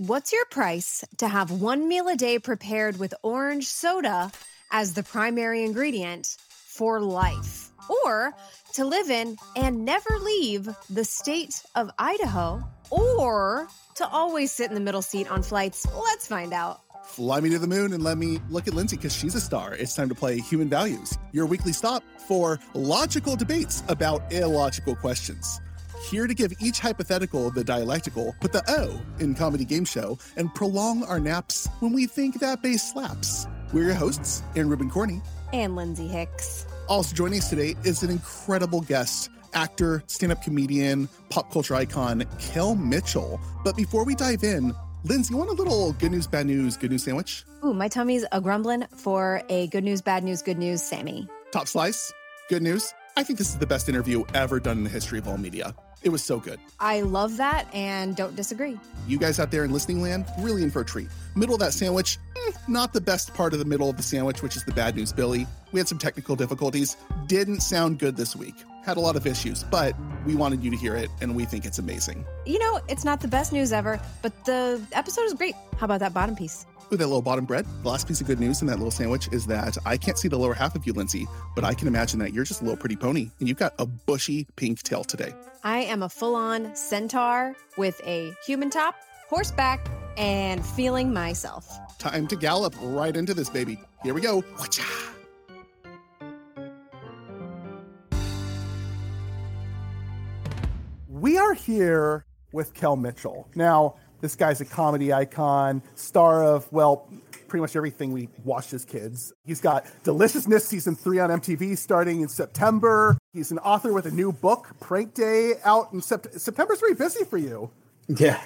What's your price to have one meal a day prepared with orange soda as the primary ingredient for life? Or to live in and never leave the state of Idaho? Or to always sit in the middle seat on flights? Let's find out. Fly me to the moon and let me look at Lindsay because she's a star. It's time to play Human Values, your weekly stop for logical debates about illogical questions. Here to give each hypothetical the dialectical, put the O in comedy game show, and prolong our naps when we think that bass slaps. We're your hosts, Aron Rubin Corney. And Lindsay Hicks. Also joining us today is an incredible guest, actor, stand-up comedian, pop culture icon, Kel Mitchell. But before we dive in, Lindsay, you want a little good news, bad news, good news sandwich? Ooh, my tummy's a grumbling for a good news, bad news, good news, Sammy. Top slice, good news. I think this is the best interview ever done in the history of all media. It was so good. I love that and don't disagree. You guys out there in listening land, really in for a treat. Middle of that sandwich, eh, not the best part of the middle of the sandwich, which is the bad news, Billy. We had some technical difficulties. Didn't sound good this week. Had a lot of issues, but we wanted you to hear it, and we think it's amazing. You know, it's not the best news ever, but the episode is great. How about that bottom piece? With that little bottom bread, the last piece of good news in that little sandwich is that I can't see the lower half of you, Lindsay, but I can imagine that you're just a little pretty pony, and you've got a bushy pink tail today. I am a full on centaur with a human top, horseback, and feeling myself. Time to gallop right into this, baby. Here we go. Whatcha? We are here with Kel Mitchell. Now, this guy's a comedy icon, star of, well, pretty much everything we watched as kids. He's got Deliciousness season three on MTV starting in September. He's an author with a new book, Prank Day, out in Sept- September's very busy for you. Yeah.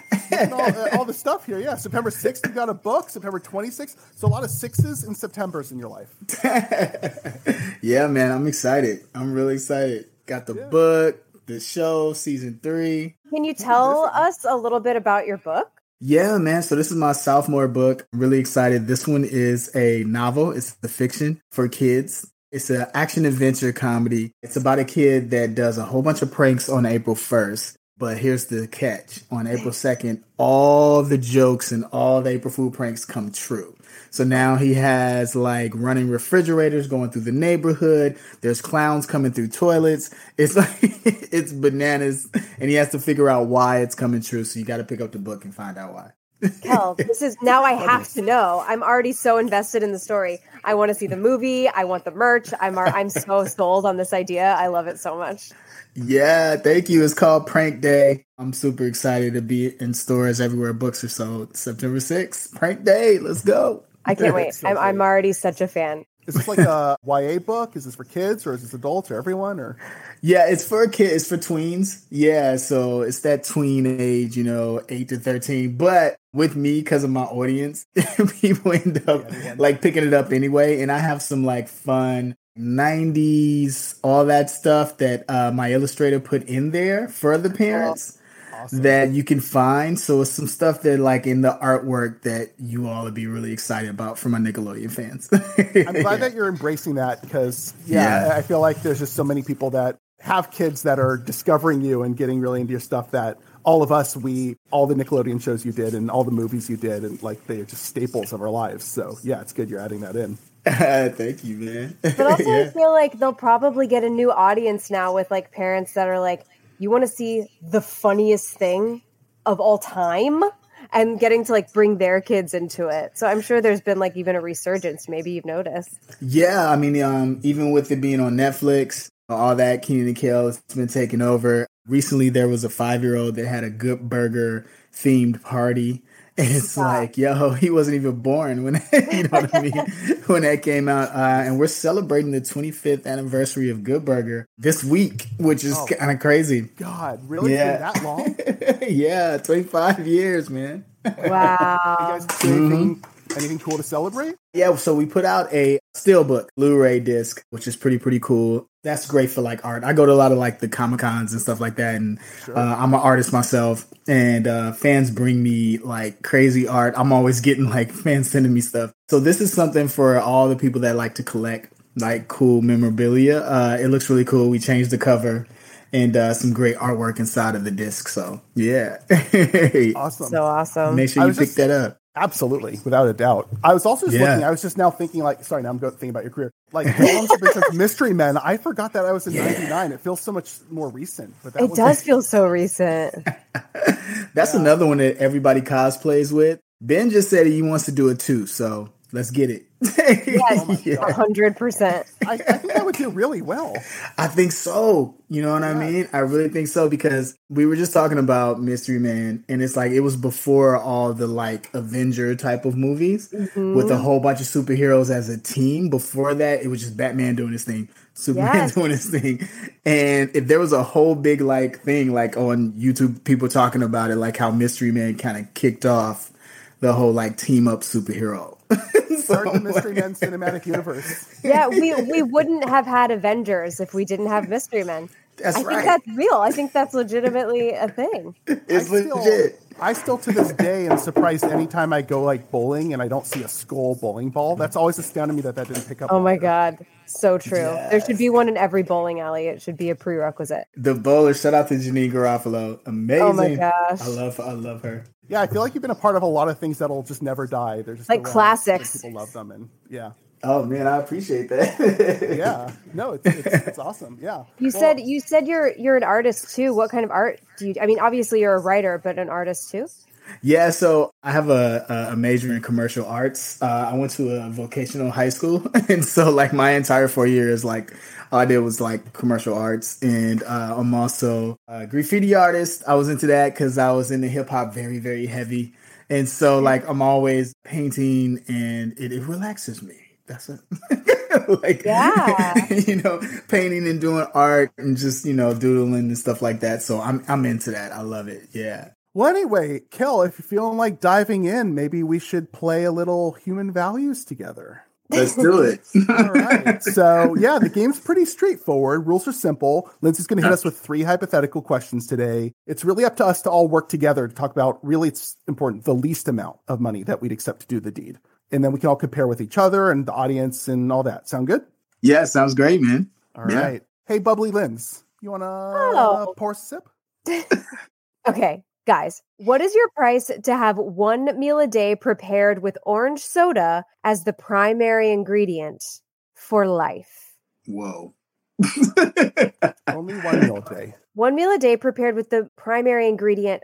all, uh, all, the stuff here. Yeah. September 6th, you got a book. September 26th. So a lot of sixes and Septembers in your life. yeah, man. I'm excited. I'm really excited. Got the yeah. book, the show, season three. Can you tell us a little bit about your book? Yeah, man. So this is my sophomore book. I'm really excited. This one is a novel. It's a fiction for kids. It's an action adventure comedy. It's about a kid that does a whole bunch of pranks on April 1st. But here's the catch. On April 2nd, all the jokes and all the April Fool pranks come true. So now he has like running refrigerators going through the neighborhood. There's clowns coming through toilets. It's like it's bananas, and he has to figure out why it's coming true. So you got to pick up the book and find out why. Hell, this is now I have to know. I'm already so invested in the story. I want to see the movie. I want the merch. I'm I'm so sold on this idea. I love it so much. Yeah, thank you. It's called Prank Day. I'm super excited to be in stores everywhere books are sold. September 6th, Prank Day. Let's go. I can't wait. so I'm, I'm already such a fan. Is this like a YA book? Is this for kids or is this adults or everyone or? Yeah, it's for kids. It's for tweens. Yeah, so it's that tween age, you know, eight to thirteen. But with me, because of my audience, people end up yeah, like picking it up anyway. And I have some like fun 90s, all that stuff that uh, my illustrator put in there for the parents awesome. that you can find. So it's some stuff that like in the artwork that you all would be really excited about for my Nickelodeon fans. I'm glad yeah. that you're embracing that because yeah, yeah, I feel like there's just so many people that have kids that are discovering you and getting really into your stuff that all of us, we, all the Nickelodeon shows you did and all the movies you did, and like they're just staples of our lives. So yeah, it's good you're adding that in. Thank you, man. But also, yeah. I feel like they'll probably get a new audience now with like parents that are like, you want to see the funniest thing of all time and getting to like bring their kids into it. So I'm sure there's been like even a resurgence. Maybe you've noticed. Yeah, I mean, um, even with it being on Netflix, all that Kenan and Kel has been taken over. Recently, there was a five year old that had a Good Burger themed party it's like, yo, he wasn't even born when you know what I mean when that came out, uh, and we're celebrating the 25th anniversary of Good Burger this week, which is oh, kind of crazy. God, really? Yeah. that long? yeah, 25 years, man. Wow. you guys do anything, mm-hmm. Anything cool to celebrate? Yeah, so we put out a steelbook Blu-ray disc, which is pretty pretty cool. That's great for like art. I go to a lot of like the comic cons and stuff like that, and sure. uh, I'm an artist myself. And uh, fans bring me like crazy art. I'm always getting like fans sending me stuff. So this is something for all the people that like to collect like cool memorabilia. Uh, it looks really cool. We changed the cover and uh, some great artwork inside of the disc. So yeah, Awesome. So awesome. make sure you pick just- that up. Absolutely, without a doubt. I was also just Yeah. looking. I was just now thinking, like, sorry, now I'm go- thinking about your career. Like, Mystery Men. I forgot that I was in Yeah. '99. It feels so much more recent. But that It was does feel so recent. That's another one that everybody cosplays with. Ben just said he wants to do it too, so let's get it. Yes, Yeah. hundred percent. I, I think that would do really well. I think so. You know what I mean? I really think so because we were just talking about Mystery Man, and it's like it was before all the like Avenger type of movies Mm-hmm. with a whole bunch of superheroes as a team. Before that, it was just Batman doing his thing, Superman Yes. doing his thing, and if there was a whole big like thing like on YouTube, people talking about it, like how Mystery Man kind of kicked off the whole like team up superhero. Start the Mystery Men cinematic universe. Yeah, we we wouldn't have had Avengers if we didn't have Mystery Men. That's I right. think that's real. I think that's legitimately a thing. it's I still- legit. I still to this day am surprised anytime I go like bowling and I don't see a skull bowling ball. That's always astounding me that that didn't pick up. Oh my on. god, so true. There should be one in every bowling alley. It should be a prerequisite. The bowler. Shout out to Janeane Garofalo. Amazing. Oh my gosh. I love. I love her. Yeah, I feel like you've been a part of a lot of things that'll just never die. They're just Like around, classics. and People love them, and yeah, Oh man, I appreciate that. yeah. No, it's it's, it's awesome. Yeah. You Well, said you said you're you're an artist too. What kind of art do you? I mean, obviously you're a writer, but an artist too. yeah. So I have a, a- a major in commercial arts. Uh, I went to a vocational high school, and so like my entire four years, like all I did was like commercial arts, and uh, I'm also a graffiti artist. I was into that because I was into hip hop very very heavy, and so like I'm always painting, and it, it relaxes me. That's it. like Yeah. you know, painting and doing art and just, you know, doodling and stuff like that. So I'm I'm into that. I love it. Yeah. Well, anyway, Kel, if you're feeling like diving in, maybe we should play a little human values together. Let's do it. All right. so, yeah, the game's pretty straightforward. Rules are simple. Lindsay's going to hit us with three hypothetical questions today. It's really up to us to all work together to talk about really, it's important, the least amount of money that we'd accept to do the deed. And then we can all compare with each other and the audience and all that. Sound good? yeah, sounds great, man. All right. Yeah. Hey, Bubbly Linz, you want to Oh. pour a sip? Okay, guys, what is your price to have one meal a day prepared with orange soda as the primary ingredient for life? Whoa. Only one meal a day. One meal a day prepared with the primary ingredient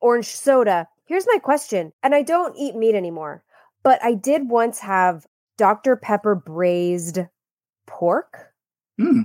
orange soda. Here's my question, and I don't eat meat anymore, but I did once have Dr. Pepper braised pork. Hmm.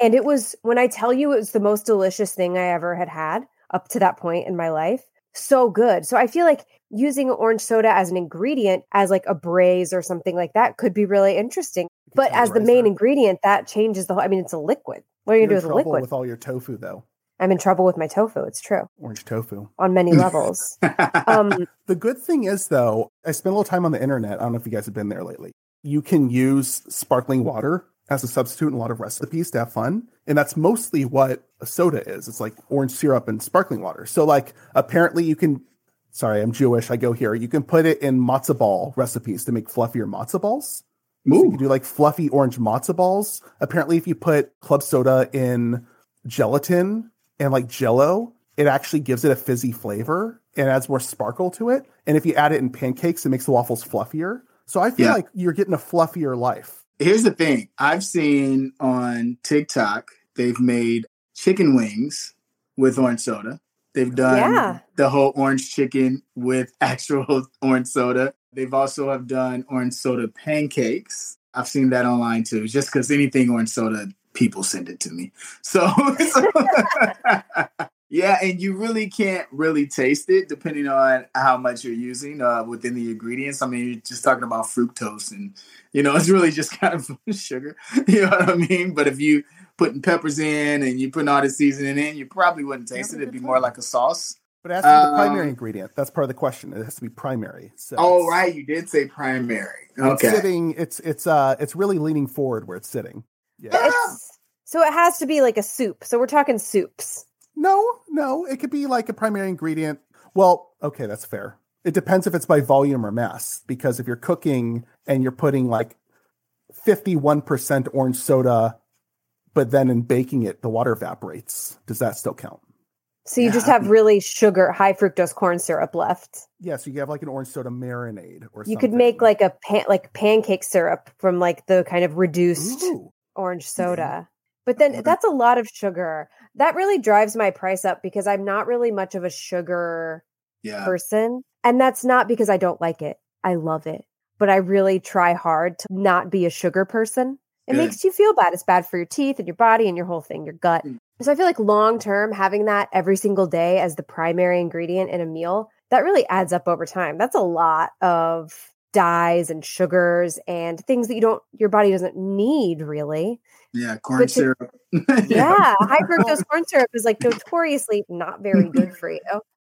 And it was, when I tell you, it was the most delicious thing I ever had had up to that point in my life. So good. So I feel like using orange soda as an ingredient, as like a braise or something like that, could be really interesting. But as the main Tenderizer. ingredient, that changes the whole. I mean, it's a liquid. What are you You're gonna do with a liquid? with all your tofu, though. I'm in trouble with my tofu. It's true Orange tofu. on many levels. Um, The good thing is, though, I spent a little time on the internet. I don't know if you guys have been there lately. You can use sparkling water as a substitute in a lot of recipes to have fun. And that's mostly what a soda is. It's like orange syrup and sparkling water. So, like, apparently you can, sorry, I'm Jewish. I go here. You can put it in matzo ball recipes to make fluffier matzo balls. So you can do like fluffy orange matzo balls. Apparently, if you put club soda in gelatin and like jello, it actually gives it a fizzy flavor and adds more sparkle to it. And if you add it in pancakes, it makes the waffles fluffier. So I feel Yeah. like you're getting a fluffier life. Here's the thing. I've seen on TikTok they've made chicken wings with orange soda. They've done Yeah. the whole orange chicken with actual orange soda. They've also have done orange soda pancakes. I've seen that online too. Just because anything orange soda, people send it to me. So, so- yeah, and you really can't really taste it depending on how much you're using uh, within the ingredients. I mean, you're just talking about fructose, and you know, it's really just kind of sugar. You know what I mean? But if you putting peppers in and you putting all the seasoning in, you probably wouldn't taste it. It'd be good more like a sauce. But it has to be the Um, primary ingredient. That's part of the question. It has to be primary. So Oh, right, you did say primary. It's Okay. sitting. It's it's uh it's really leaning forward where it's sitting. Yeah. it's, so it has to be like a soup. So we're talking soups. No, no, it could be like a primary ingredient. Well, okay, that's fair. It depends if it's by volume or mass, because if you're cooking and you're putting like 51% orange soda but then in baking it, the water evaporates. Does that still count? So you just have really sugar, high fructose corn syrup left. Yeah, so you have like an orange soda marinade or You could make like a pan, like pancake syrup from like the kind of reduced Ooh. orange soda. But then that's a lot of sugar. That really drives my price up because I'm not really much of a sugar Yeah. person. And that's not because I don't like it. I love it. But I really try hard to not be a sugar person. It Good. makes you feel bad. It's bad for your teeth and your body and your whole thing, your gut. Mm. So I feel like long term, having that every single day as the primary ingredient in a meal, that really adds up over time. That's a lot of dyes and sugars and things that you don't, your body doesn't need really. Yeah, corn to- syrup. Yeah. High fructose corn syrup is like notoriously not very good for you.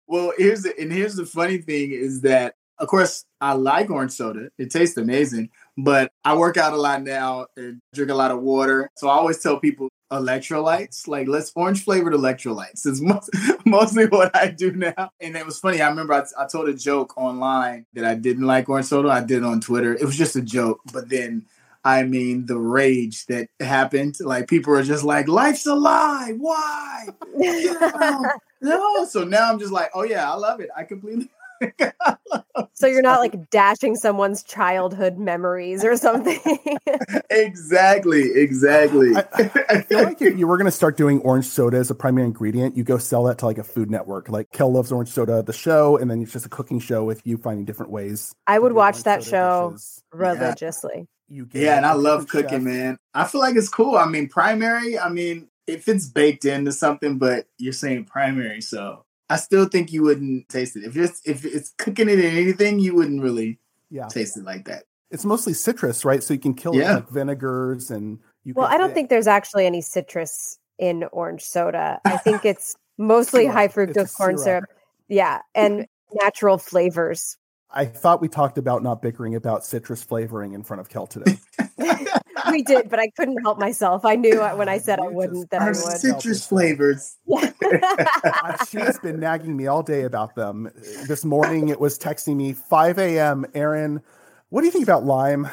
Well, here's the and here's the funny thing is that of course I like orange soda. It tastes amazing, but I work out a lot now and drink a lot of water. So I always tell people electrolytes, like let's orange flavored electrolytes is most, mostly what I do now. And it was funny. I remember I, I told a joke online that I didn't like orange soda. I did it on Twitter. It was just a joke, but then I mean, the rage that happened, like people are just like, life's a lie. Why? No, no. So now I'm just like, oh yeah, I love it. I completely. so you're not like dashing someone's childhood memories or something. exactly, exactly. I, I feel like if you were going to start doing orange soda as a primary ingredient, you go sell that to like a food network. Like Kel loves orange soda, the show, and then it's just a cooking show with you finding different ways. I would watch that show dishes. religiously. You get yeah, and I love cooking, chef. man. I feel like it's cool. I mean, primary. I mean, if it's baked into something, but you're saying primary, so I still think you wouldn't taste it. If it's if it's cooking it in anything, you wouldn't really Yeah, taste it like that. it's mostly citrus, right? So you can kill it Yeah. with like vinegars and you. Well, I don't think there's actually any citrus in orange soda. I think it's mostly high fructose corn syrup. syrup. Yeah, and natural flavors. I thought we talked about not bickering about citrus flavoring in front of Kel today. we did, but I couldn't help myself. I knew when I said I wouldn't just that I Our would. citrus flavors. Uh, she has been nagging me all day about them. This morning it was texting me 5 a.m. Aron, what do you think about lime?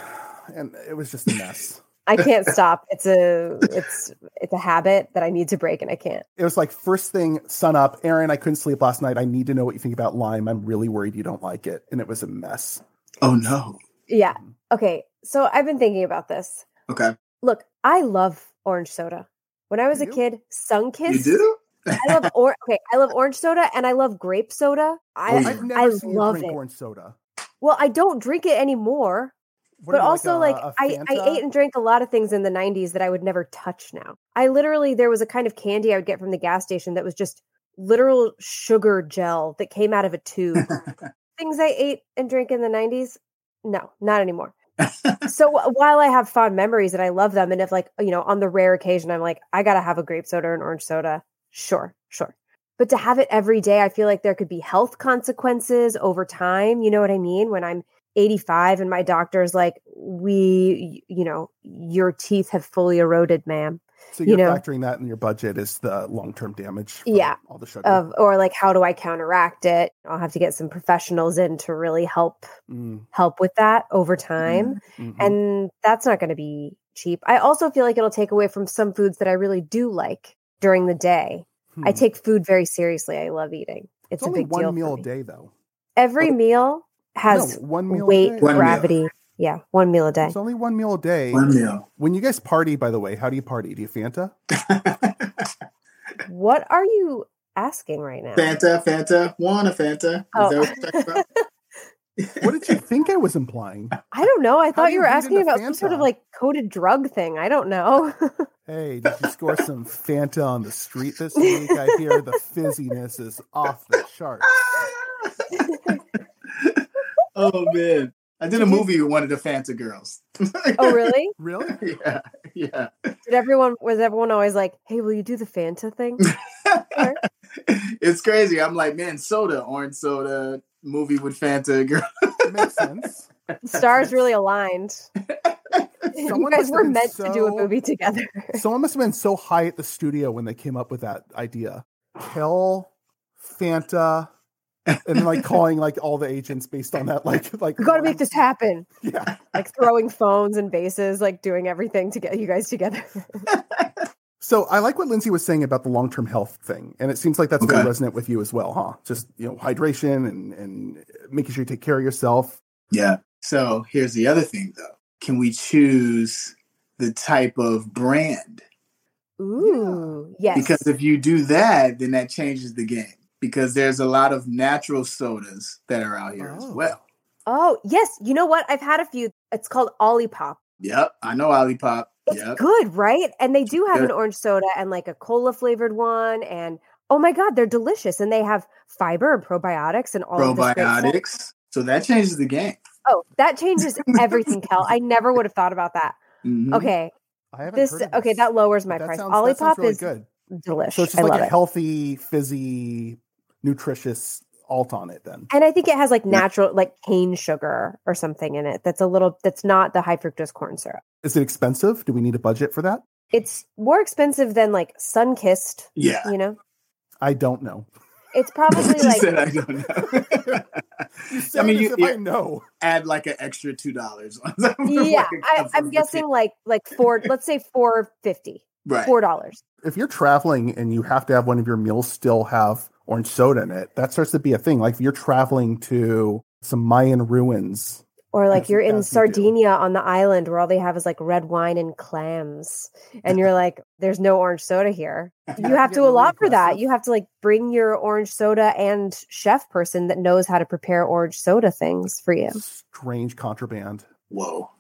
And it was just a mess. I can't stop. It's a it's it's a habit that I need to break, and I can't. It was like first thing, sun up. Aron, I couldn't sleep last night. I need to know what you think about lime. I'm really worried you don't like it. And it was a mess. Oh no. Yeah. Okay. So I've been thinking about this. Okay. Look, I love orange soda. When I was You a kid, Sunkist. You do? I love or okay. I love orange soda and I love grape soda. Oh, I Oh, yeah. I've never I love drink it. orange soda. Well, I don't drink it anymore. What but also, a- like, a I, I ate and drank a lot of things in the 90s that I would never touch now. I literally, there was a kind of candy I would get from the gas station that was just literal sugar gel that came out of a tube. things I ate and drank in the 90s, no, not anymore. So while I have fond memories and I love them, and if like, you know, on the rare occasion, I'm like, I got to have a grape soda or an orange soda, sure, sure. But to have it every day, I feel like there could be health consequences over time. You know what I mean? When I'm 85 and my doctor's like, we, you know, your teeth have fully eroded, ma'am. So you you're know. factoring that in your budget is the long term damage. Yeah. All the sugar. Of, or like, how do I counteract it? I'll have to get some professionals in to really help Mm, help with that over time. mhm. And that's not going to be cheap. I also feel like it'll take away from some foods that I really do like during the day. I Hmm. take food very seriously. I love eating. It's, It's a only big one deal. meal for a day, though. Every Oh. meal has no, one meal weight, a day. One meal. Gravity. Yeah, one meal a day. It's only one meal a day. One meal. When you guys party, by the way, how do you party? Do you Fanta? What are you asking right now? Fanta, Fanta, want a Fanta. Is Oh. that what you're talking about? Oh. What did you think I was implying? I don't know. I thought you you were asking into about some sort of like coded drug thing. I don't know. Hey, did you score some Fanta on the street this week? I hear the fizziness is off the charts. oh man. I did a Did you- movie with one of the Fanta girls. oh, really? Really? yeah, yeah. Did everyone was everyone always like, "Hey, will you do the Fanta thing?" It's crazy. I'm like, man, soda, orange soda, movie with Fanta girl. Makes sense. The stars really aligned. you guys were been meant to do a movie together. Someone must have been so high at the studio when they came up with that idea. Kel, Fanta, and then like calling like all the agents based on that. Like, like we got to make this happen. Yeah. Like throwing phones and bases, like doing everything to get you guys together. So I like what Lindsay was saying about the long term health thing, and it seems like that's Okay. very resonant with you as well, huh? Just you know, hydration and and making sure you take care of yourself. Yeah. So here's the other thing though. Can we choose the type of brand? Ooh, yes. Because if you do that, then that changes the game. Because there's a lot of natural sodas that are out here as Oh. well. oh, yes. You know what? I've had a few. It's called Olipop. Yep, I know Olipop. It's Yep. good, right? And they do have Good. an orange soda and like a cola flavored one. And oh my God, they're delicious. And they have fiber and probiotics and all of this. Probiotics. So that changes the game. Oh, that changes everything, Kel. I never would have thought about that. Mhm. Okay. I haven't This heard of okay, this, that lowers my but price. Sounds, that Olipop really is good. delicious. So it's just I like love a it. healthy, fizzy, nutritious alt on it. Then And I think it has like natural like cane sugar or something in it. That's a little that's not the high fructose corn syrup. is it expensive? Do we need a budget for that? It's more expensive than like Sunkist, Yeah. you know? I don't know. It's probably She like said I don't know. I mean, you, if you I know. add like an extra two dollars. yeah, I, I'm guessing like like four. Let's say four fifty, right. four dollars. If you're traveling and you have to have one of your meals still have orange soda in it, that starts to be a thing. Like if you're traveling to some Mayan ruins, Or like As- you're in as you. Sardinia on the island where all they have is like red wine and clams, and you're like, "There's no orange soda here." You have to really allot for that. You have to like bring your orange soda and chef person that knows how to prepare orange soda things for you. strange contraband. Whoa.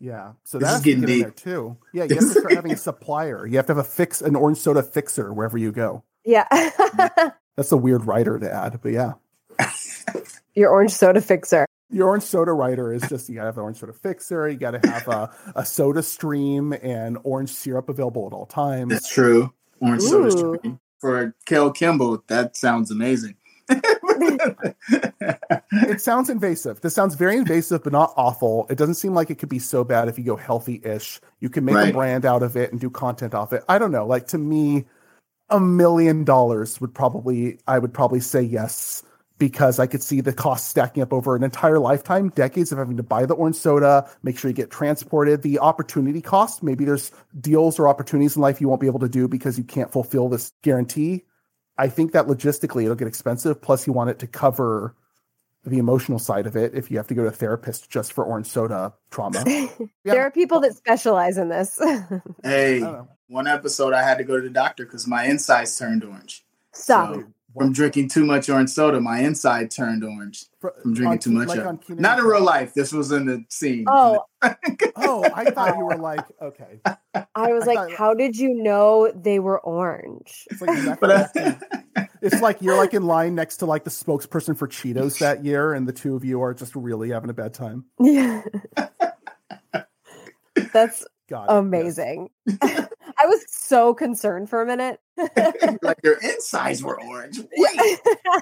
Yeah, so This that's is getting deep. there too. Yeah, you have to start having a supplier. You have to have a fix, an orange soda fixer wherever you go. Yeah, That's a weird writer to add, but yeah, your orange soda fixer. your orange soda writer is just you gotta have an orange soda fixer. You gotta have a, a soda stream and orange syrup available at all times. That's true. Orange soda stream. For Kel Kimble, that sounds amazing. it sounds invasive. This sounds very invasive, but not awful. It doesn't seem like it could be so bad if you go healthy-ish. You can make a brand out of it and do content off it. I don't know. Like to me, a million dollars would probably I would probably say yes because I could see the cost stacking up over an entire lifetime, decades of having to buy the orange soda, make sure you get transported, the opportunity cost. Maybe there's deals or opportunities in life you won't be able to do because you can't fulfill this guarantee. I think that logistically it'll get expensive. Plus, you want it to cover the emotional side of it if you have to go to a therapist just for orange soda trauma. There are people that specialize in this. hey, I don't know. one episode I had to go to the doctor because my insides turned orange. Stop. So, from drinking too much orange soda, my inside turned orange. For- From drinking on too much like of on Not in real life. This was in the scene. oh, Oh, I thought you were like, okay. I was I like, thought- how did you know they were orange? It's like, neck- But uh, it's like you're like in line next to like the spokesperson for Cheetos that year, and the two of you are just really having a bad time. Yeah. That's God, yes. Amazing. I was so concerned for a minute. like your insides were orange. Wait.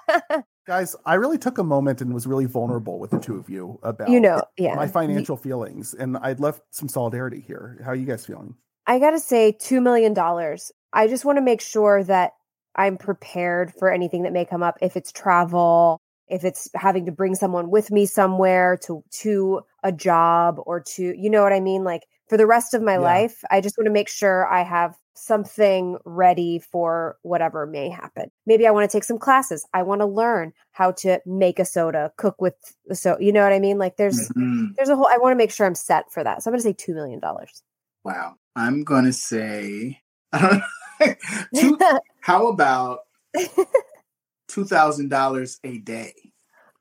Yeah. guys. I really took a moment and was really vulnerable with the two of you about you know, yeah. my financial feelings, and I'd love some solidarity here. How are you guys feeling? I got to say, $2 million. I just want to make sure that I'm prepared for anything that may come up. If it's travel, if it's having to bring someone with me somewhere to, to a job or to, you know what I mean? Like for the rest of my Yeah. life, I just want to make sure I have something ready for whatever may happen. Maybe I want to take some classes. I want to learn how to make a soda, cook with the so, you know what I mean? Like there's, Mhm. there's a whole, I want to make sure I'm set for that. So I'm going to say $2 million. Wow. I'm gonna say two, how about two thousand dollars a day?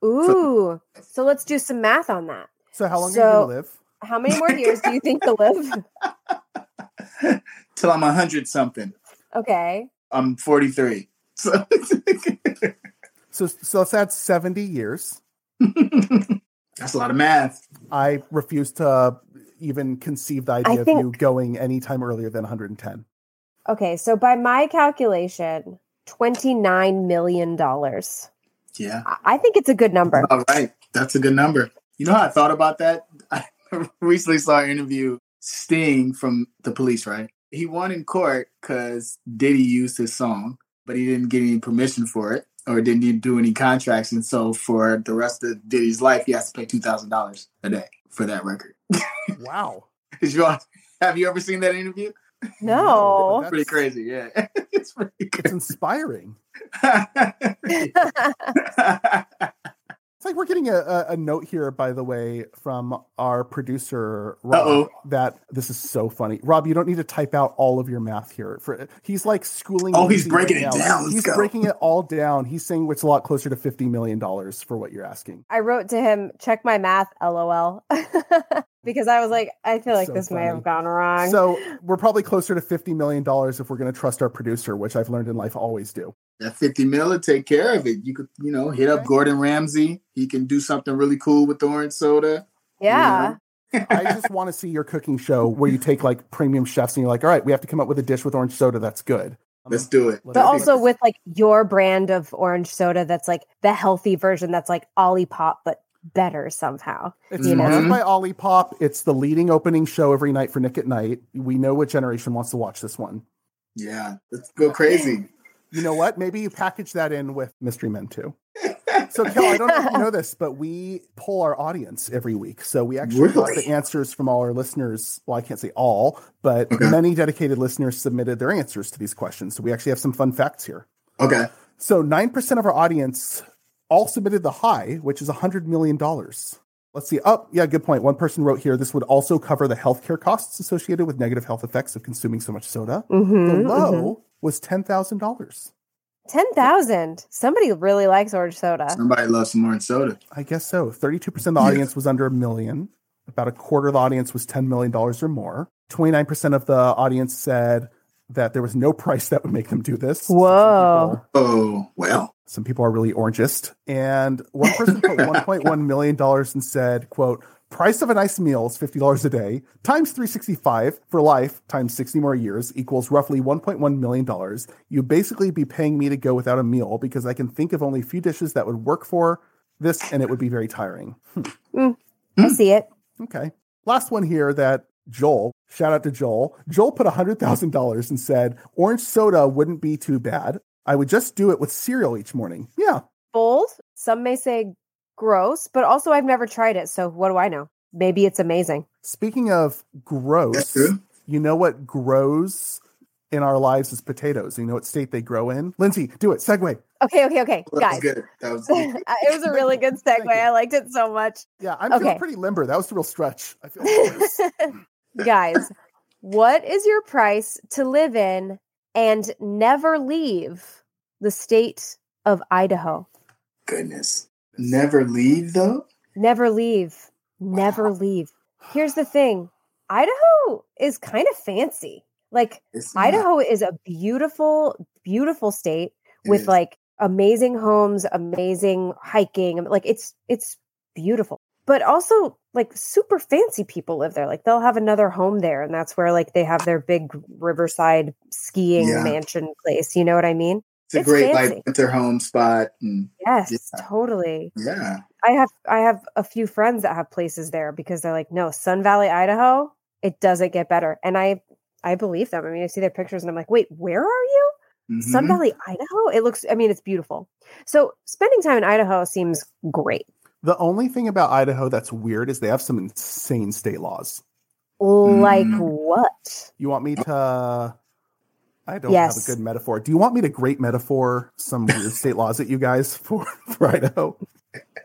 Ooh. So let's do some math on that. So, how long are you gonna live? How many more years do you think to live? Till I'm a hundred something. Okay. I'm 43. So So, so let's add seventy years. that's a lot of math. I refuse to even conceive the idea think- of you going anytime earlier than 110. Okay. So by my calculation, $29 million. Yeah. I think it's a good number. All right. That's a good number. You know how I thought about that? I recently saw an interview Sting from the police, right? He won in court because Diddy used his song, but he didn't get any permission for it or didn't do any contracts. And so for the rest of Diddy's life, he has to pay $2,000 a day for that record. Wow. You all- have you ever seen that interview? No. That's- Pretty crazy, yeah. it's pretty It's inspiring. Crazy. It's like we're getting a, a, a note here, by the way, from our producer Rob. Uh-oh. That this is so funny. Rob, you don't need to type out all of your math here. For he's like schooling. Oh, you he's right breaking it now. down. Let's he's go. breaking it all down. He's saying it's a lot closer to fifty million dollars for what you're asking. I wrote to him, check my math, lol. because I was like, I feel like So this may have gone wrong. So we're probably closer to fifty million dollars if we're going to trust our producer, which I've learned in life always do. that 50 mil will take care of it. You could, you know, hit up Gordon Ramsay. He can do something really cool with orange soda. yeah. I just want to see your cooking show where you take like premium chefs and you're like, all right, we have to come up with a dish with orange soda that's good. Let's do it. But do also it. with like your brand of orange soda that's like the healthy version that's like Olipop, but better somehow. It's you sponsored know? by Olipop. It's the leading opening show every night for Nick at Nite. We know what generation wants to watch this one. Yeah, let's go crazy. You know what? Maybe you package that in with Mystery Men too. So, Kel, I don't know if you know this, but we poll our audience every week. So we actually got the answers from all our listeners. Well, I can't say all, but Okay. many dedicated listeners submitted their answers to these questions. So we actually have some fun facts here. Okay. So 9% of our audience all submitted the high, which is $100 million. Let's see. Oh, yeah, good point. One person wrote here this would also cover the healthcare costs associated with negative health effects of consuming so much soda. Mm-hmm, The low was $10,000. 10,000. Somebody really likes orange soda. Somebody loves some orange soda. I guess so. 32% of the audience was under a million. About a quarter of the audience was $10 million or more. 29% of the audience said that there was no price that would make them do this. Whoa. Oh, well. Some people are really orangist. And one person put $1.1 million and said, quote, price of a nice meal is $50 a day times 365 for life times 60 more years equals roughly $1.1 million. You basically be paying me to go without a meal because I can think of only a few dishes that would work for this and it would be very tiring. Hmm. Mm, I hmm. see it. Okay. Last one here that Joel, shout out to Joel. Joel put $100,000 and said, orange soda wouldn't be too bad. I would just do it with cereal each morning. Yeah. Bold. Some may say gross, but also I've never tried it. So what do I know? Maybe it's amazing. Speaking of gross, you know what grows in our lives is potatoes. You know what state they grow in? Lindsay, do it. Segue. Okay, okay, okay. That was Guys, good. That was it was a really good Thank segue. I liked it so much. Yeah, I'm feeling pretty limber. That was the real stretch. I feel like Guys, what is your price to live in and never leave the state of Idaho? Goodness. Never leave, though? Never leave. Never leave. Here's the thing Idaho is kind of fancy. Like, It's not. Idaho is a beautiful, beautiful state It with is. like amazing homes, amazing hiking. Like it's it's beautiful. But also like super fancy people live there. Like they'll have another home there and that's where like they have their big riverside skiing Yeah. mansion place. You know what I mean? It's a it's great fancy. like winter home spot. And Yes, Yeah. totally. yeah. I have I have a few friends that have places there because they're like, no, Sun Valley, Idaho, it doesn't get better. And I I believe them. I mean, I see their pictures and I'm like, wait, where are you? Sun Mhm. Valley, Idaho? It looks I mean, it's beautiful. So spending time in Idaho seems great. The only thing about Idaho that's weird is they have some insane state laws. Like Mm. what? You want me to I don't Yes. have a good metaphor. Do you want me to great metaphor some weird state laws at you guys for, for Idaho?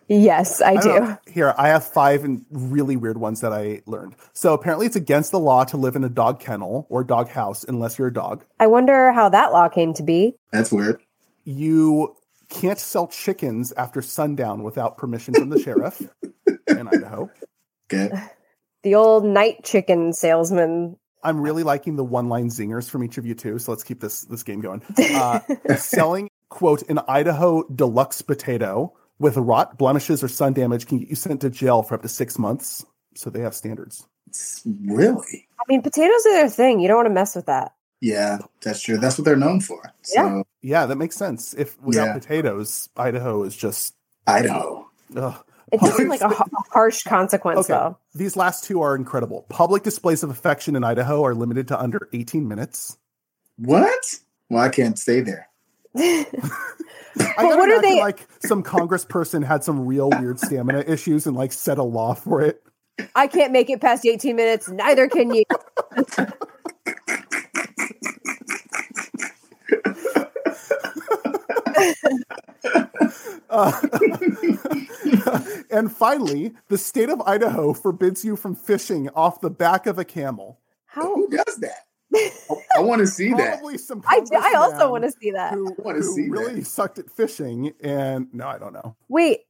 Yes, I, don't do. know. Here, I have five and really weird ones that I learned. So apparently, it's against the law to live in a dog kennel or dog house unless you're a dog. I wonder how that law came to be. That's weird. You can't sell chickens after sundown without permission from the sheriff in Idaho. Okay. The old night chicken salesman. I'm really liking the one-line zingers from each of you too. So let's keep this this game going. Uh, selling quote an Idaho deluxe potato with rot, blemishes, or sun damage can get you sent to jail for up to six months. So they have standards. Really? I mean, potatoes are their thing. You don't want to mess with that. Yeah, that's true. That's what they're known for. So, Yeah. Yeah, that makes sense. If without Yeah. potatoes, Idaho is just Idaho. ugh. It does seem like a, a harsh consequence, Okay. though. These last two are incredible. Public displays of affection in Idaho are limited to under 18 minutes. What? Well, I can't stay there. I But gotta what are they- like some congressperson had some real weird stamina issues and like set a law for it. I can't make it past 18 minutes. Neither can you. and finally, the state of Idaho forbids you from fishing off the back of a camel. How? Who does that? I, want to see that. Some I, I also want to see that. Who, want to see really that. sucked at fishing, and no, I don't know. Wait,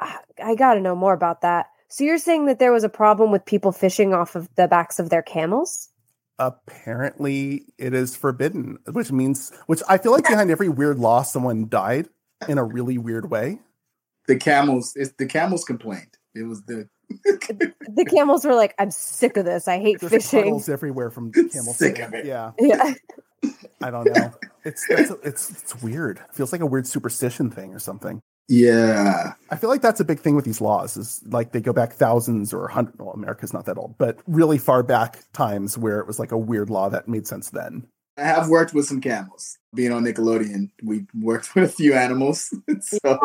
ah, I got to know more about that. So you're saying that there was a problem with people fishing off of the backs of their camels? Apparently, it is forbidden, which means, which I feel like behind every weird law, someone died in a really weird way. The camels. It's the camels complained. It was the The camels were like, "I'm sick of this. I hate There's fishing." puddles everywhere from camel Sick spit. of it. Yeah, Yeah. I don't know. It's it's, it's it's weird. feels like a weird superstition thing or something. Yeah. I feel like that's a big thing with these laws is like they go back thousands or hundred. Well, America's not that old, but really far back times where it was like a weird law that made sense then. I have worked with some camels. Being on Nickelodeon, we worked with a few animals. so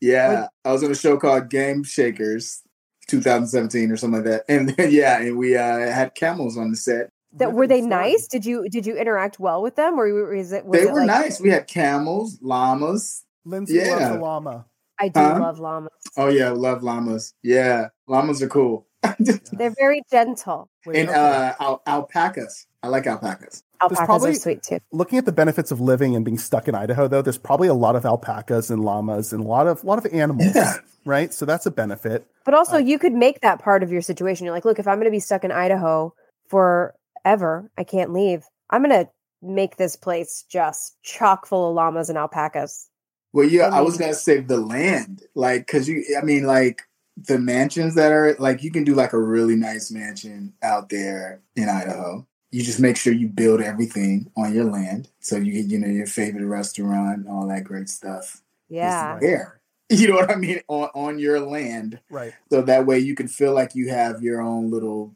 Yeah. yeah, I was on a show called Game Shakers, 2017 or something like that. And yeah, and we uh, had camels on the set. That, were they nice? Did you did you interact well with them, or is it? Was They it were like- nice. We had camels, llamas. Lindsay Yeah. loves a llama. I do Huh? love llamas. Oh yeah, love llamas. Yeah, llamas are cool. They're very gentle. Wait, and okay. uh, al- alpacas. I like alpacas. Alpacas probably- are sweet too. looking at the benefits of living and being stuck in Idaho, though, there's probably a lot of alpacas and llamas and a lot of a lot of animals, Yeah. right? So that's a benefit. But also, Uh, you could make that part of your situation. You're like, look, if I'm going to be stuck in Idaho forever, I can't leave. I'm going to make this place just chock full of llamas and alpacas. Well, yeah, I I was gonna say the land, like, cause you, I mean, like the mansions that are like you can do like a really nice mansion out there in Idaho. You just make sure you build everything on your land, so you you know your favorite restaurant, all that great stuff. is Yeah. there. You know what I mean on on your land, Right. so that way you can feel like you have your own little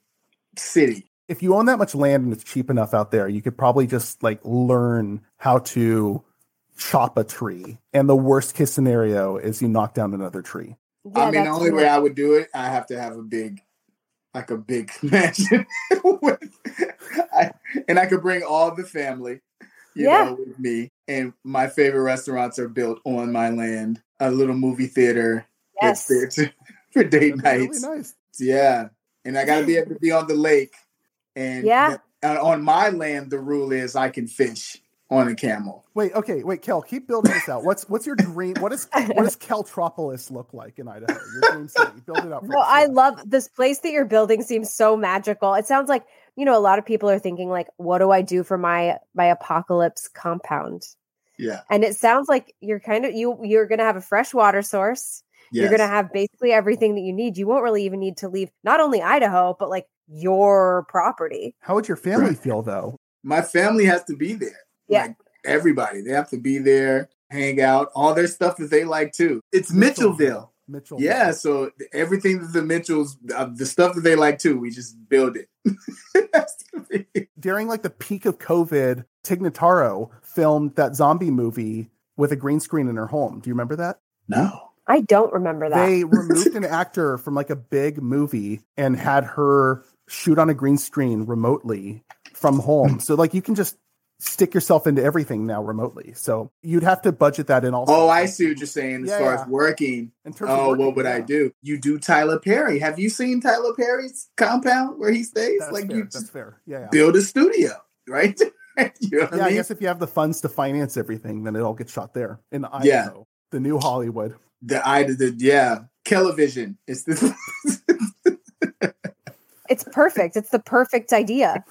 city. If you own that much land and it's cheap enough out there, you could probably just like learn how to chop a tree. And the worst case scenario is you knock down another tree. Yeah, I mean, the only what- way I would do it, I have to have a big, like a big mansion, with, I, and I could bring all the family, you Yeah. know, with me. And my favorite restaurants are built on my land. A little movie theater Yes. that's there too, for date That'd be really nights. nice. Yeah, and I got to be able to be on the lake. And Yeah. the- uh, on my land, the rule is I can fish on a camel. Wait, okay, wait, Kel, keep building this out. What's what's your dream? What is what does Keltropolis look like in Idaho? Your dream city. Build it out. for Well, us. I love this place that you're building seems so magical. It sounds like, you know, a lot of people are thinking like, what do I do for my my apocalypse compound? Yeah, And it sounds like you're kind of you you're going to have a fresh water source. yes. You're going to have basically everything that you need. You won't really even need to leave not only Idaho, but like your property. How would your family Right. feel though? my family has to be there. Yeah. Like everybody, they have to be there, hang out, all their stuff that they like too. It's Mitchellville. Mitchell. Yeah, so everything that the Mitchells, uh, the stuff that they like too, we just build it. Has to be. During like the peak of COVID, Tig Notaro filmed that zombie movie with a green screen in her home. Do you remember that? no. I don't remember that. They removed an actor from like a big movie and had her shoot on a green screen remotely from home. So like you can just stick yourself into everything now remotely. So you'd have to budget that in also. Oh, I see what you're saying. As Yeah, far yeah. as working, In terms of oh, working, what would I do? You do Tyler Perry. Have you seen Tyler Perry's compound where he stays? That's like fair. you That's just fair. Yeah. Yeah. build a studio, right? you know yeah, I I guess if you have the funds to finance everything, then it all gets shot there in Idaho, Yeah. the new Hollywood. the I the yeah, television. It's the It's perfect. It's the perfect idea.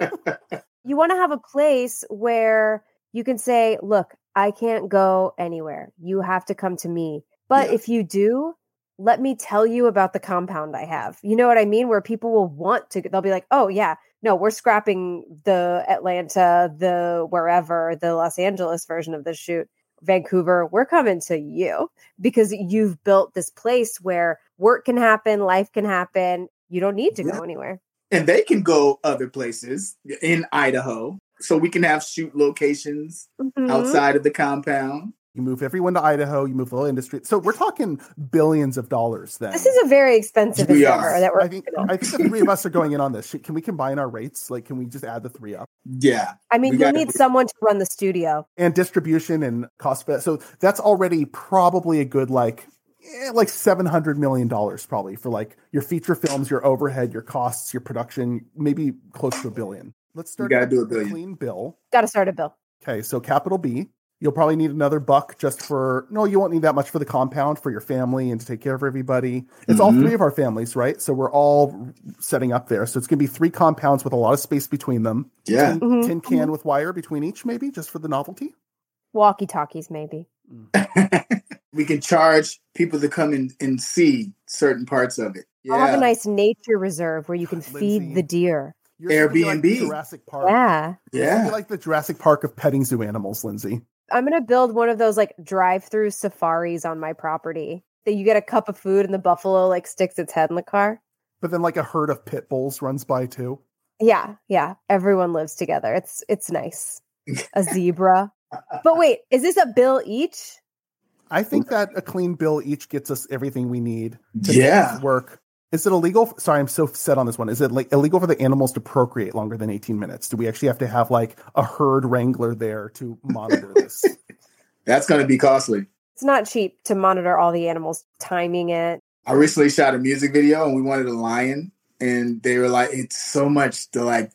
you want to have a place where you can say, look, I can't go anywhere. You have to come to me. But Yeah. if you do, let me tell you about the compound I have. You know what I mean? Where people will want to, they'll be like, oh, yeah, no, we're scrapping the Atlanta, the wherever, the Los Angeles version of the shoot. Vancouver, we're coming to you because you've built this place where work can happen, life can happen. You don't need to Yeah. go anywhere. And they can go other places in Idaho. So we can have shoot locations Mhm. outside of the compound. You move everyone to Idaho. You move the whole industry. So we're talking billions of dollars. Then This is a very expensive We endeavor are. that we're. I think I think the three of us are going in on this. Can we combine our rates? Like, can we just add the three up Yeah. I mean, we you'll need someone to run the studio. and distribution and cost? So that's already probably a good like. Eh, like seven hundred million dollars, probably for like your feature films, your overhead, your costs, your production, maybe close to a billion. Let's start. gotta do a billion. Clean bill. Got to start a bill. Okay, so capital B. You'll probably need another buck just for no, you won't need that much for the compound for your family and to take care of everybody. It's all Mhm. three of our families, right? So we're all setting up there. So it's gonna be three compounds with a lot of space between them. Yeah. Tin, Mhm. tin can with wire between each, maybe just for the novelty. Walkie talkies, maybe. we can charge people to come and, and see certain parts of it. I'll have a nice nature reserve where you can Lindsay. feed the deer. You're gonna like the Airbnb. Jurassic Park. Yeah. You're gonna be Yeah. like the Jurassic Park of petting zoo animals, Lindsay. I'm going to build one of those like drive through safaris on my property that you get a cup of food and the buffalo like sticks its head in the car. But then like a herd of pit bulls runs by too. Yeah. Yeah. Everyone lives together. It's, it's nice. A zebra. But wait, is this a bill each? I think that a clean bill each gets us everything we need to Yeah. this work. Is it illegal? Sorry, I'm so set on this one. Is it like illegal for the animals to procreate longer than 18 minutes? Do we actually have to have like a herd wrangler there to monitor this? That's going to be costly. It's not cheap to monitor all the animals, timing it. I recently shot a music video and we wanted a lion, and they were like, "It's so much to like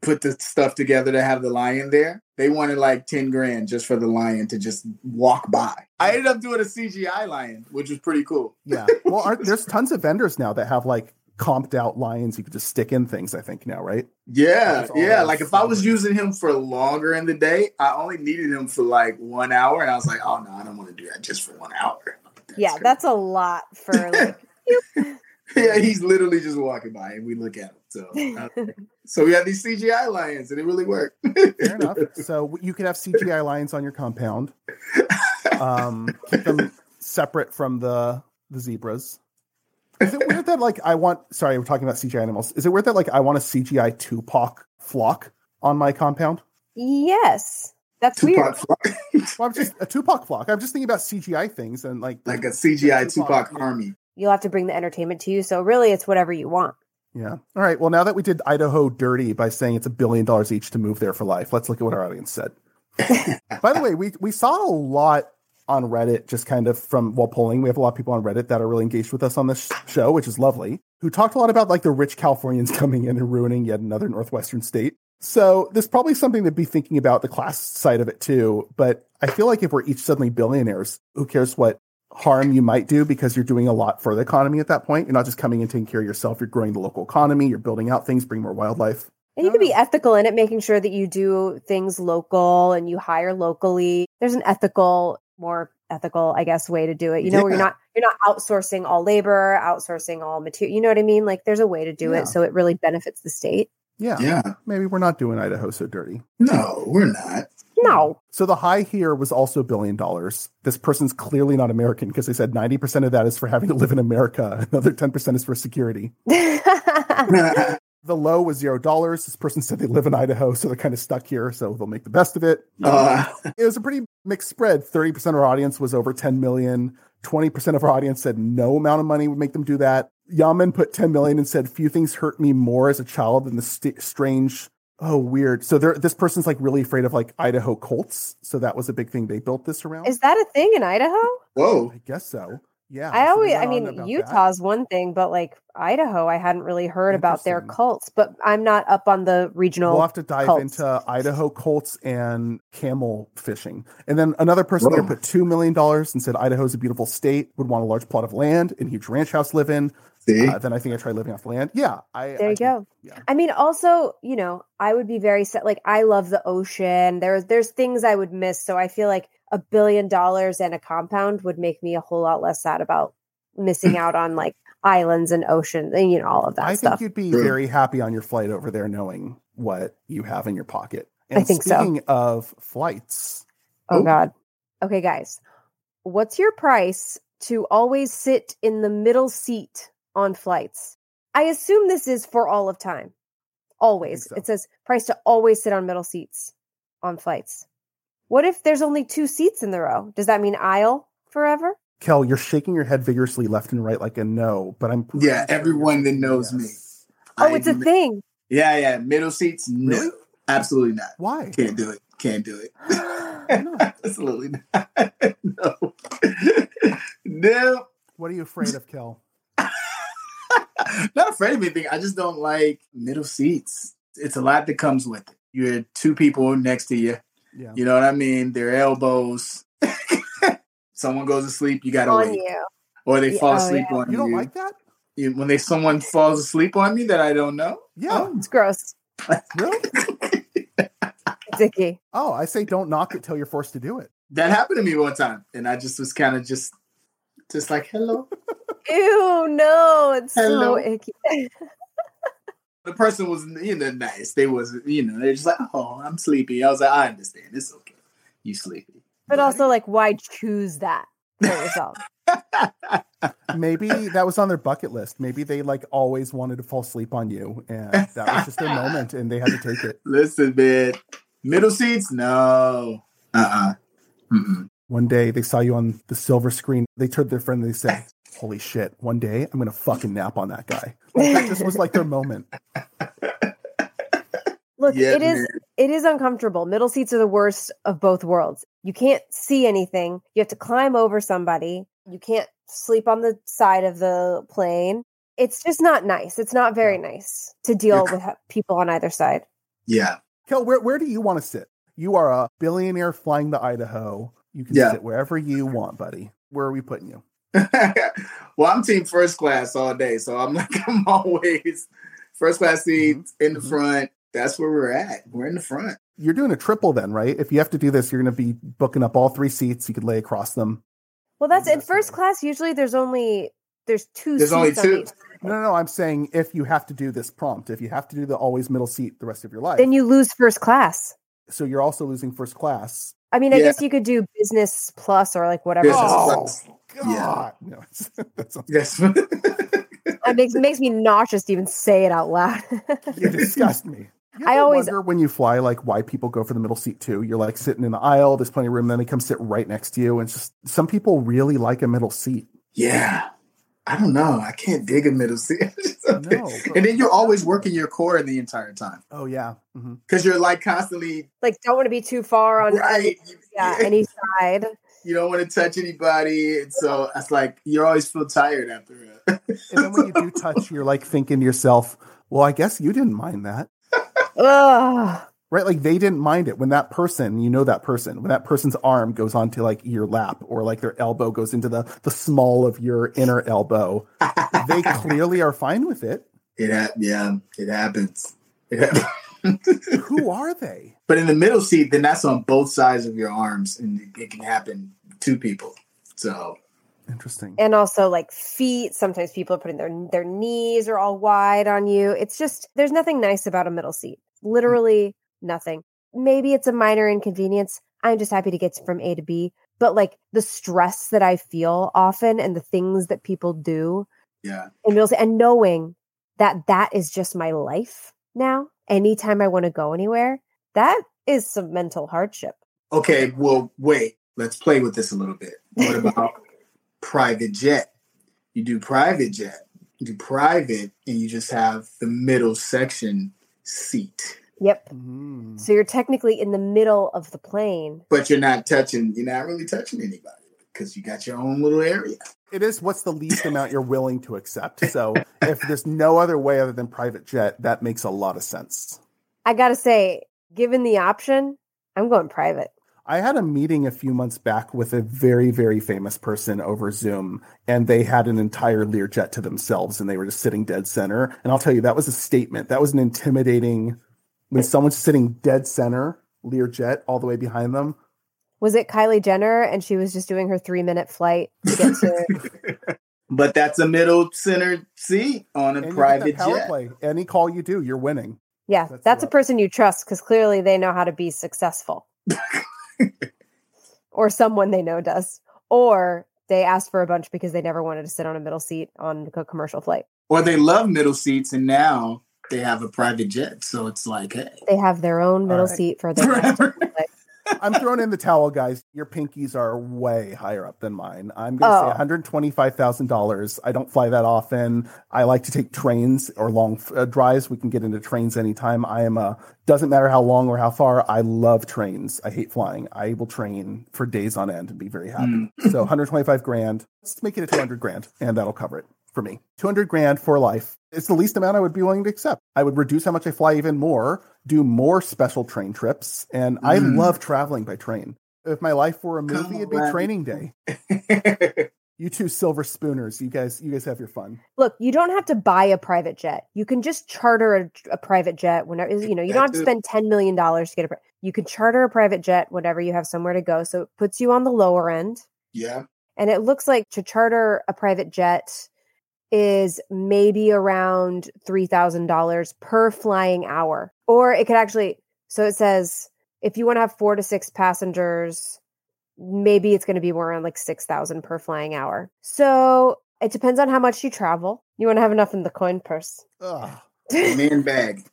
put the stuff together to have the lion there." They wanted like ten grand just for the lion to just walk by. I ended up doing a CGI lion, which was pretty cool. yeah. Well, aren't, there's tons of vendors now that have like comped out lions you could just stick in things, I think, now, right? Yeah, yeah. Like if I was using him for longer in the day, I only needed him for like one hour, and I was like, "Oh no, I don't want to do that just for one hour." yeah, crazy. that's a lot for like. yeah. He's literally just walking by, and we look at him. So, uh, so we had these CGI lions, and it really worked. Fair enough. So you could have CGI lions on your compound. Um, keep them separate from the the zebras. Is it weird that like I want? Sorry, we're talking about CGI animals. Is it weird that like I want a CGI Tupac flock on my compound? yes, that's Tupac weird. flock- Well, I'm just a Tupac flock. I'm just thinking about CGI things and like like a CGI Tupac, Tupac army. You'll have to bring the entertainment to you. So really, it's whatever you want. Yeah. All right. Well, now that we did Idaho dirty by saying it's a billion dollars each to move there for life, let's look at what our audience said. by the way, we we saw a lot on Reddit just kind of from while polling. We have a lot of people on Reddit that are really engaged with us on this show, which is lovely. Who talked a lot about like the rich Californians coming in and ruining yet another northwestern state. So there's probably something to be thinking about the class side of it too. But I feel like if we're each suddenly billionaires, who cares what harm you might do because you're doing a lot for the economy at that point. You're not just coming and taking care of yourself. You're growing the local economy. You're building out things, bring more wildlife. And you can be ethical in it, making sure that you do things local and you hire locally. There's an ethical, more ethical, I guess, way to do it. You know, where you're not you're not outsourcing all labor, outsourcing all material. You know what I mean? Like there's a way to do Yeah. it so it really benefits the state. Yeah, Yeah. maybe we're not doing Idaho so dirty. No, we're not. No. So the high here was also a billion dollars. This person's clearly not American because they said 90% of that is for having to live in America. Another 10% is for security. The low was zero dollars. This person said they live in Idaho, so they're kind of stuck here, so they'll make the best of it. uh, it was a pretty mixed spread. 30% of our audience was over 10 million. 20% of our audience said no amount of money would make them do that. Yaman put 10 million and said few things hurt me more as a child than the st- strange. Oh, weird. So there, this person's like really afraid of like Idaho Colts. So that was a big thing they built this around. Is that a thing in Idaho? whoa. I guess so. Yeah. I so always, I mean, about that. Utah's one thing, but like Idaho, I hadn't really heard about their Interesting. cults. But I'm not up on the regional. We'll have to dive cults. into Idaho Colts and camel fishing. And then another person there put $2 million and said Idaho's a beautiful state, would want a large plot of land and huge ranch house live in. See? Uh, then I think I tried living off the land. Yeah. I, There I you think- go. Yeah. I mean, also, you know, I would be very set. Like, I love the ocean. There's there's things I would miss. So I feel like a billion dollars and a compound would make me a whole lot less sad about missing out on like islands and ocean and you know all of that I stuff. think you'd be True. very happy on your flight over there knowing what you have in your pocket. I And think so. speaking of flights, oh Oh. God. Okay, guys, what's your price to always sit in the middle seat on flights? I assume this is for all of time. Always. so. It says price to always sit on middle seats on flights. What if there's only two seats in the row? Does that mean aisle forever? Kel, you're shaking your head vigorously left and right like a no, but I'm Yeah, everyone that knows yes. me. Oh, I it's a do- thing. Yeah, yeah. Middle seats, no. Really? Absolutely not. Why? Can't do it. Can't do it. Absolutely not. no. no. What are you afraid of, Kel? Not afraid of anything. I just don't like middle seats. It's a lot that comes with it. You're two people next to you. Yeah. You know what I mean? Their elbows. Someone goes to sleep, you gotta On wait. you. Or they Yeah, fall oh, asleep yeah. on You you. don't like that? You- when they someone falls asleep on me that I don't know. Yeah. Oh. It's gross. Really? It's icky. Oh, I say don't knock it till you're forced to do it. That happened to me one time, and I just was kind of just, just like hello. Ew, no, it's Hello. so icky. The person was, you know, nice. They was, you know, they're just like, oh, I'm sleepy. I was like, I understand. It's okay. You sleepy. But also, like, why choose that for yourself? Maybe that was on their bucket list. Maybe they like always wanted to fall asleep on you, and that was just their moment, and they had to take it. Listen, man. Middle seats? No. Uh uh One day they saw you on the silver screen. They turned to their friend and they said, "Holy shit! One day I'm gonna fucking nap on that guy." Like, that just was like their moment. Look, Yeah, it is man. it is uncomfortable. Middle seats are the worst of both worlds. You can't see anything. You have to climb over somebody. You can't sleep on the side of the plane. It's just not nice. It's not very nice to deal You're- with uh, people on either side. Yeah. Kel, where where do you want to sit? You are a billionaire flying to Idaho. You can Yeah. sit wherever you want, buddy. Where are we putting you? well, I'm team first class all day, so I'm like I'm always first class seats in the Mhm. front. That's where we're at. We're in the front. You're doing a triple then, right? If you have to do this, you're going to be booking up all three seats. You could lay across them. Well, that's in first nice. class. Usually, there's only there's two. There's only seats on two. each. No, no, no. I'm saying if you have to do this prompt, if you have to do the always middle seat the rest of your life, Then you lose first class. so you're also losing first class. I mean, I Yeah. guess you could do business plus or like whatever. Business Oh. Plus. Yeah. No, that sounds Yes. It makes makes me nauseous to even say it out loud. you disgust me. You I always- wonder when you fly, like why people go for the middle seat too. You're like sitting in the aisle, there's plenty of room, then they come sit right next to you, and it's just some people really like a middle seat. yeah. I don't know. I can't dig a middle seat. No, but- and then you're always working your core the entire time Oh yeah, hmm because you're like constantly like, don't want to be too far on right. yeah any side. You don't want to touch anybody, and so it's like you always feel tired after it. and then when you do touch, you're like thinking to yourself, "Well, I guess you didn't mind that." Ugh. right? Like they didn't mind it when that person, you know, that person, when that person's arm goes onto like your lap or like their elbow goes into the the small of your inner elbow, they clearly are fine with it. It hap- yeah, it happens. It happens. Who are they? but in the middle seat, then that's on both sides of your arms, and it, it can happen to people. So Interesting. And also like feet. Sometimes people are putting their their knees are all wide on you. It's just there's nothing nice about a middle seat. Literally nothing. Maybe it's a minor inconvenience. I'm just happy to get from A to B. But like the stress that I feel often and the things that people do yeah, in middle seat and knowing that that is just my life now. Anytime I want to go anywhere, that is some mental hardship. okay. Well, wait. Let's play with this a little bit. What about private jet? You do private jet. You do private, and you just have the middle section seat, Yep. Mm. So you're technically in the middle of the plane. but you're not touching. You're not really touching anybody because you got your own little area. It is what's the least amount you're willing to accept. So if there's no other way other than private jet, that makes a lot of sense. I gotta say, given the option, I'm going private. I had a meeting a few months back with a very, very famous person over Zoom, and they had an entire Learjet to themselves, and they were just sitting dead center. And I'll tell you, that was a statement. That was an intimidating. When someone's sitting dead center, Learjet all the way behind them. Was it Kylie Jenner and she was just doing her three minute flight to get to But that's a middle center seat on a And private jet. play. Any call you do, you're winning. Yeah, That's that's, a person you trust because clearly they know how to be successful. or someone they know does. Or they asked for a bunch because they never wanted to sit on a middle seat on a commercial flight. Or they love middle seats and now they have a private jet. So it's like, hey, They have their own middle right. seat for their flight. I'm throwing in the towel, guys. Your pinkies are way higher up than mine. I'm going to Oh. say $125,000. I don't fly that often. I like to take trains or long uh, drives. We can get into trains anytime. I am a, doesn't matter how long or how far. I love trains. I hate flying. I will train for days on end and be very happy. so 125 grand. Let's make it a 200 grand and that'll cover it for me. 200 grand for life. It's the least amount I would be willing to accept. I would reduce how much I fly even more, do more special train trips, and I Mm. love traveling by train. If my life were a movie, Come it'd be on. training day. You two silver spooners, you guys, you guys have your fun. Look, you don't have to buy a private jet. You can just charter a, a private jet whenever you know. You don't have to spend ten million dollars to get a. pri- You can charter a private jet whenever you have somewhere to go. So it puts you on the lower end. yeah. And it looks like to charter a private jet is maybe around $3,000 per flying hour. Or it could actually, so it says if you want to have four to six passengers, maybe it's going to be more around like 6,000 per flying hour. So it depends on how much you travel. You want to have enough in the coin purse. Ugh. Man bag.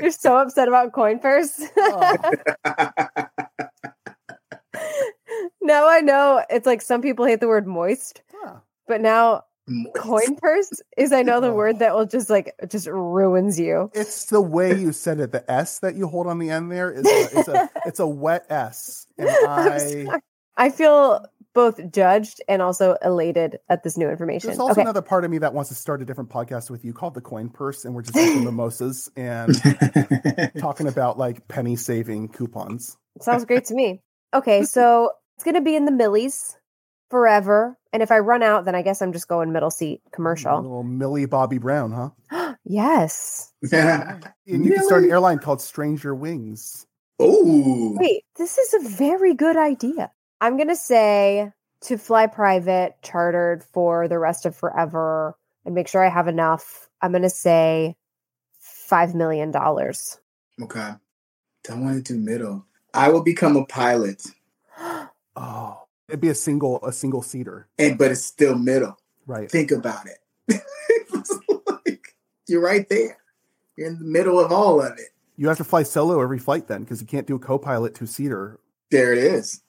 You're so upset about coin purse. Oh. now I know it's like some people hate the word moist, Huh. But now Moist. coin purse is I know the word that will just like just ruins you. It's the way you said it. The S that you hold on the end there is a, it's a it's a wet S, and I'm I feel both judged and also elated at this new information. There's also Okay. another part of me that wants to start a different podcast with you called the Coin Purse, and we're just drinking mimosas and talking about like penny saving coupons. Sounds great to me. Okay, so it's gonna be in the millies forever. And if I run out, then I guess I'm just going middle seat commercial. Little Millie Bobby Brown, huh? yes. Yeah. And you can start an airline called Stranger Wings. Oh, Wait, this is a very good idea. I'm going to say to fly private, chartered for the rest of forever and make sure I have enough. I'm going to say $5 million. okay. Don't want to do middle. I will become a pilot, Oh, it'd be a single a single seater, and but it's still middle. right? Think about it. Like, you're right there. You're in the middle of all of it. You have to fly solo every flight then, because you can't do a co-pilot two seater. There it is.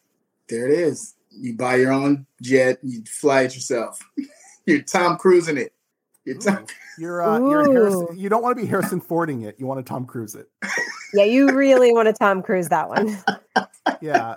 There it is. You buy your own jet. You fly it yourself. you're Tom Cruising it. You're Tom. You're uh, you're Harrison, you don't want to be Harrison Fording it. You want to Tom Cruise it. Yeah, you really want to Tom Cruise that one. Yeah.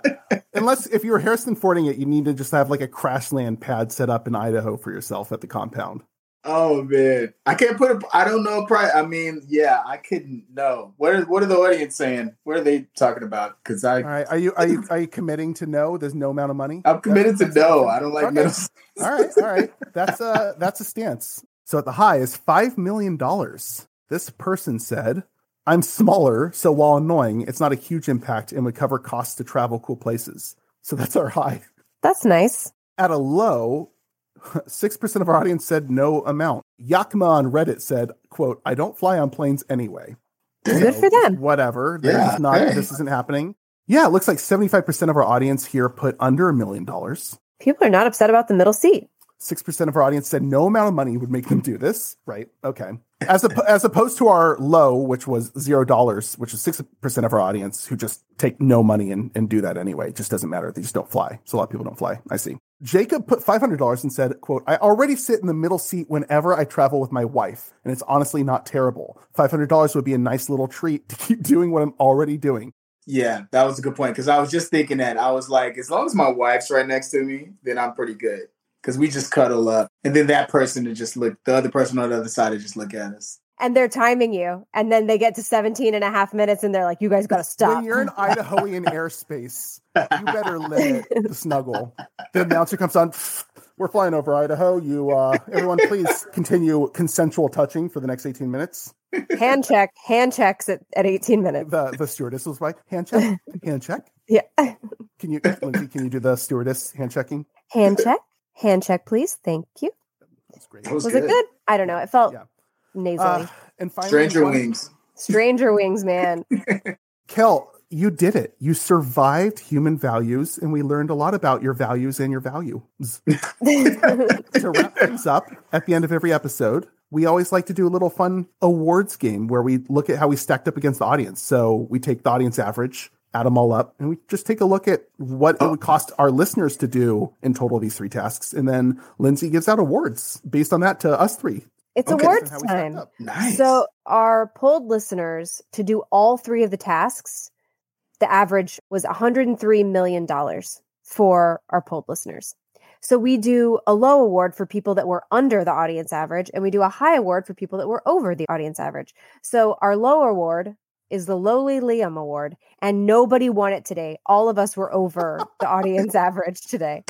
Unless if you're Harrison Fording it, you need to just have like a crash land pad set up in Idaho for yourself at the compound. Oh man, I can't put a. I don't know. Pri- I mean, yeah, I couldn't know. What are What are the audience saying? What are they talking about? Because I All right. Are you are you are you committing to no? There's no amount of money? I'm committed to no. I don't like Okay. middle. All right, all right. That's a that's a stance. So at the high is five million dollars. This person said, "I'm smaller, so while annoying, it's not a huge impact and would cover costs to travel cool places." So that's our high. That's nice. At a low, six percent of our audience said no amount. Yakma on Reddit said, "quote I don't fly on planes anyway." Good for them. Whatever. This Yeah, is not. hey. This isn't happening. Yeah, it looks like seventy-five percent of our audience here put under a million dollars. People are not upset about the middle seat. Six percent of our audience said no amount of money would make them do this. Right? Okay. As as opposed to our low, which was zero dollars, which is six percent of our audience who just take no money and, and do that anyway. It just doesn't matter. They just don't fly. So a lot of people don't fly. I see. Jacob put five hundred dollars and said, "quote I already sit in the middle seat whenever I travel with my wife, and it's honestly not terrible. Five hundred dollars would be a nice little treat to keep doing what I'm already doing." Yeah, that was a good point. Because I was just thinking that I was like, as long as my wife's right next to me, then I'm pretty good. Because we just cuddle up, and then that person to just look, the other person on the other side to just look at us. And they're timing you. And then they get to 17 and a half minutes and they're like, you guys got to stop. When you're in Idahoan airspace, you better limit the snuggle. The announcer comes on. We're flying over Idaho. You, uh, everyone, please continue consensual touching for the next 18 minutes. hand check, hand checks at, at 18 minutes. The the stewardess was like, hand check, hand check. Yeah. Can you, Lindsay? Can you do the stewardess hand checking? Hand check, hand check, please. Thank you. That's great. That was, Was good. it good? I don't know. It felt Yeah. nasally. Uh, and finally, Stranger one- Wings. Stranger Wings, man. Kel, you did it. You survived human values, and we learned a lot about your values and your values. to wrap things up at the end of every episode, we always like to do a little fun awards game where we look at how we stacked up against the audience. So we take the audience average, add them all up, and we just take a look at what it oh. would cost our listeners to do in total these three tasks. And then Lindsay gives out awards based on that to us three. It's Okay. awards How we stacked time. Nice. So our polled listeners to do all three of the tasks, the average was $103 million for our polled listeners. So we do a low award for people that were under the audience average, and we do a high award for people that were over the audience average. So our low award is the Lowly Liam Award, and nobody won it today. All of us were over the audience average today.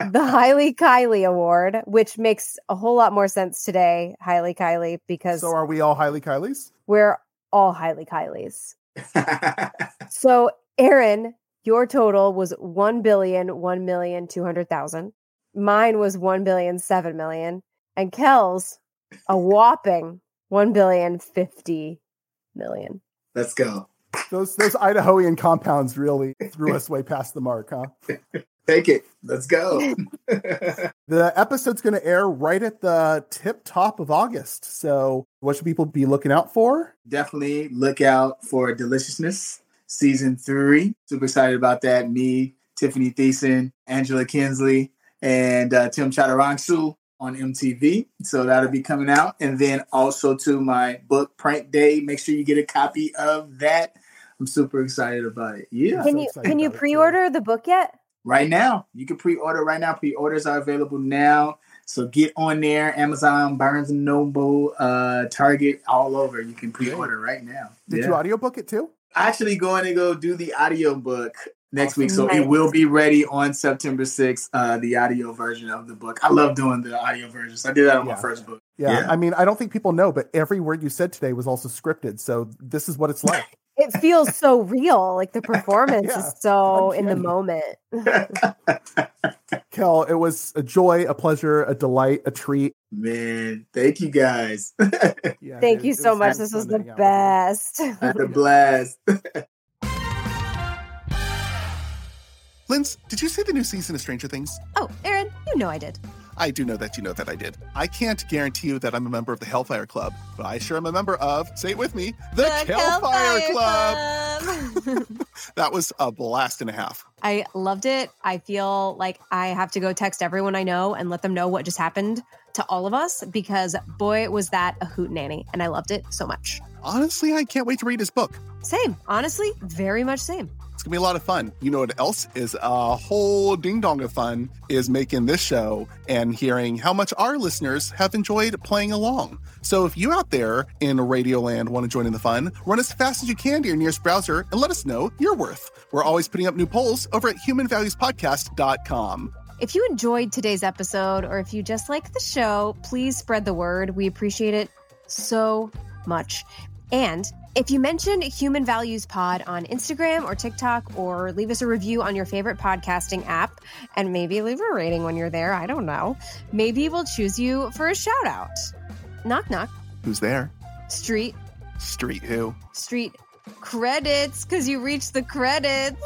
The Highly Kylie Award, which makes a whole lot more sense today, Highly Kylie, because So are we all highly Kylie's? we're all highly Kylie's. So, Aron, your total was one billion one million two hundred thousand. Mine was one billion seven million, and Kel's a whopping one billion fifty million. Let's go. Those those Idahoan compounds really threw us way past the mark, huh? Take it. Let's go. The episode's going to air right at the tip top of August. So, what should people be looking out for? Definitely look out for Deliciousness season three. Super excited about that. Me, Tiffani Thiessen, Angela Kinsey, and uh, Tim Chantarangsu on MTV. So that'll be coming out. And then also to my book Prank Day. Make sure you get a copy of that. I'm super excited about it. Yeah. Can so you excited can you about it, too. pre-order the book yet? right now. You can pre-order right now. Pre-orders are available now. So get on there, Amazon, Barnes and Noble, uh, Target, all over. You can pre-order right now. Did Yeah. you audiobook it too? actually going to go do the audio book next week. So Nice. it will be ready on September 6th, uh, the audio version of the book. I love doing the audio versions. I did that on Yeah. my first book. Yeah. Yeah. I mean, I don't think people know, but every word you said today was also scripted. So, this is what it's like. It feels so real. Like the performance Yeah. is so in the moment. Kel, it was a joy, a pleasure, a delight, a treat. Man, thank you guys. Yeah, Thank it- you so much. This was the hang out best. I had a blast. Linz, did you see the new season of Stranger Things? Oh, Aron, you know I did. I do know that you know that I did. I can't guarantee you that I'm a member of the Hellfire Club, but I sure am a member of, say it with me, the, Hellfire Club. Club. That was a blast and a half. I loved it. I feel like I have to go text everyone I know and let them know what just happened to all of us because boy, was that a hoot nanny. And I loved it so much. Honestly, I can't wait to read his book. Same. Honestly, very much same. It's gonna be a lot of fun. You know what else is a whole ding dong of fun is making this show and hearing how much our listeners have enjoyed playing along. So if you out there in Radioland want to join in the fun, run as fast as you can to your nearest browser and let us know your worth. We're always putting up new polls over at humanvaluespodcast.com. If you enjoyed today's episode or if you just like the show, please spread the word. We appreciate it so much. And if you mention Human Values Pod on Instagram or TikTok or leave us a review on your favorite podcasting app and maybe leave a rating when you're there, I don't know, maybe we'll choose you for a shout out. Knock, knock. Who's there? Street, Street who? street credits because you reached the credits.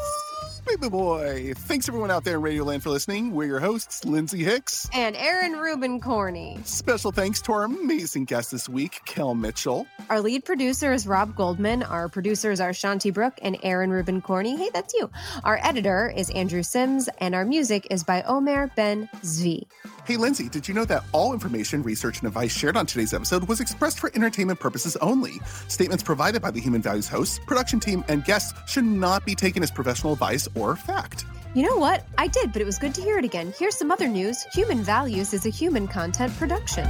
Baby boy. Thanks everyone out there in Radioland for listening. We're your hosts, Lindsay Hicks. And Aron Rubin Corney. Special thanks to our amazing guest this week, Kel Mitchell. Our lead producer is Rob Goldman. Our producers are Shanti Brooke and Aron Rubin Corney. Hey, that's you. Our editor is Andrew Sims, and our music is by Omer Ben Zvi. Hey, Lindsay, did you know that all information, research, and advice shared on today's episode was expressed for entertainment purposes only? Statements provided by the Human Values hosts, production team, and guests should not be taken as professional advice or fact. You know what? I did, but it was good to hear it again. Here's some other news Human Values is a human content production.